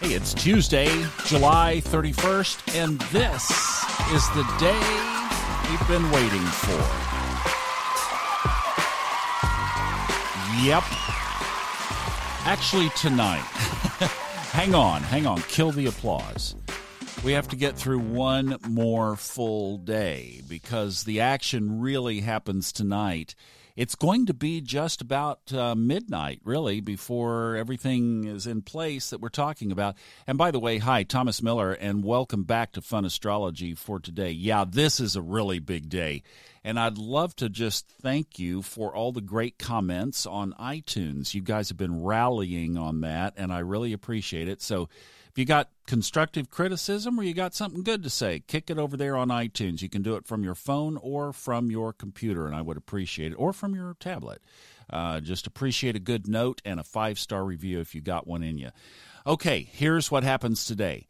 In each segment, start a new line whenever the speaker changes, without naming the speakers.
Hey, it's Tuesday, July 31st, and this is the day we've been waiting for. Yep. Actually, tonight. hang on, hang on. Kill the applause. We have to get through one more full day because the action really happens tonight it's going to be just about uh, midnight, really, before everything is in place that we're talking about. And by the way, hi, Thomas Miller, and welcome back to Fun Astrology for today. Yeah, this is a really big day. And I'd love to just thank you for all the great comments on iTunes. You guys have been rallying on that, and I really appreciate it. So, if you got constructive criticism or you got something good to say, kick it over there on iTunes. You can do it from your phone or from your computer, and I would appreciate it, or from your tablet. Uh, just appreciate a good note and a five star review if you got one in you. Okay, here's what happens today.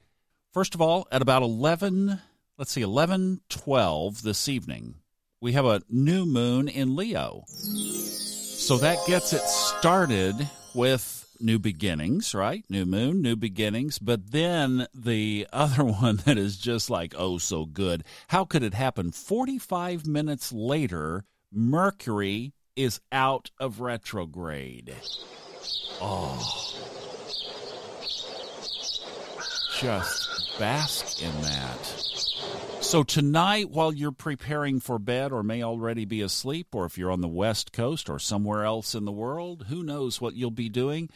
First of all, at about 11, let's see, 11 12 this evening, we have a new moon in Leo. So that gets it started with new beginnings, right? New moon, new beginnings. But then the other one that is just like, oh, so good. How could it happen? 45 minutes later, Mercury is out of retrograde. Oh. Just bask in that. So tonight, while you're preparing for bed or may already be asleep, or if you're on the West Coast or somewhere else in the world, who knows what you'll be doing.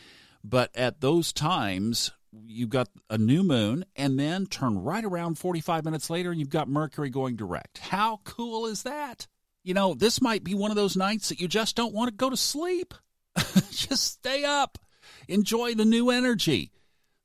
But at those times, you've got a new moon, and then turn right around 45 minutes later, and you've got Mercury going direct. How cool is that? You know, this might be one of those nights that you just don't want to go to sleep. just stay up, enjoy the new energy.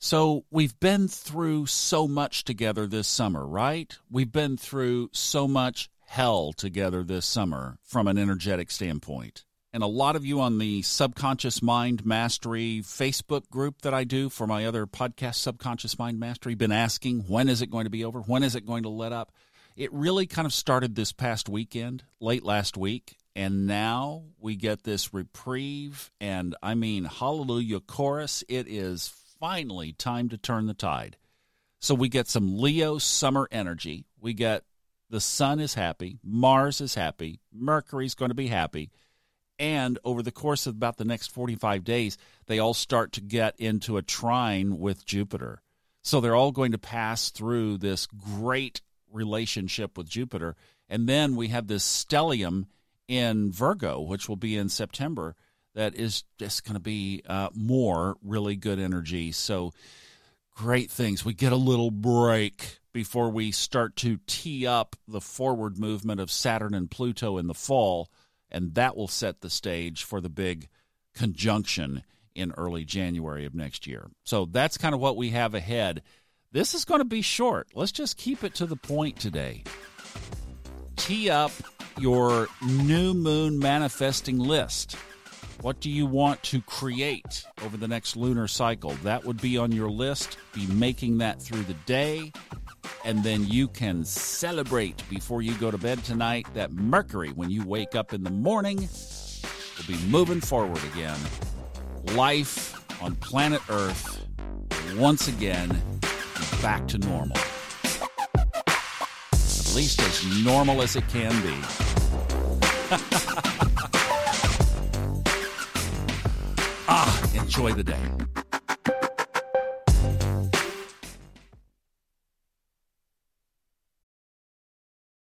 So, we've been through so much together this summer, right? We've been through so much hell together this summer from an energetic standpoint. And a lot of you on the Subconscious Mind Mastery Facebook group that I do for my other podcast, Subconscious Mind Mastery, been asking when is it going to be over? When is it going to let up? It really kind of started this past weekend, late last week. And now we get this reprieve. And I mean, hallelujah chorus. It is finally time to turn the tide. So we get some Leo summer energy. We get the sun is happy, Mars is happy, Mercury's going to be happy. And over the course of about the next 45 days, they all start to get into a trine with Jupiter. So they're all going to pass through this great relationship with Jupiter. And then we have this stellium in Virgo, which will be in September that is just going to be uh, more really good energy. So great things. We get a little break before we start to tee up the forward movement of Saturn and Pluto in the fall, and that will set the stage for the big conjunction in early January of next year. So that's kind of what we have ahead. This is going to be short. Let's just keep it to the point today. Tee up your new moon manifesting list. What do you want to create over the next lunar cycle? That would be on your list. Be making that through the day. And then you can celebrate before you go to bed tonight that Mercury, when you wake up in the morning, will be moving forward again. Life on planet Earth, once again, back to normal. At least as normal as it can be. enjoy the day.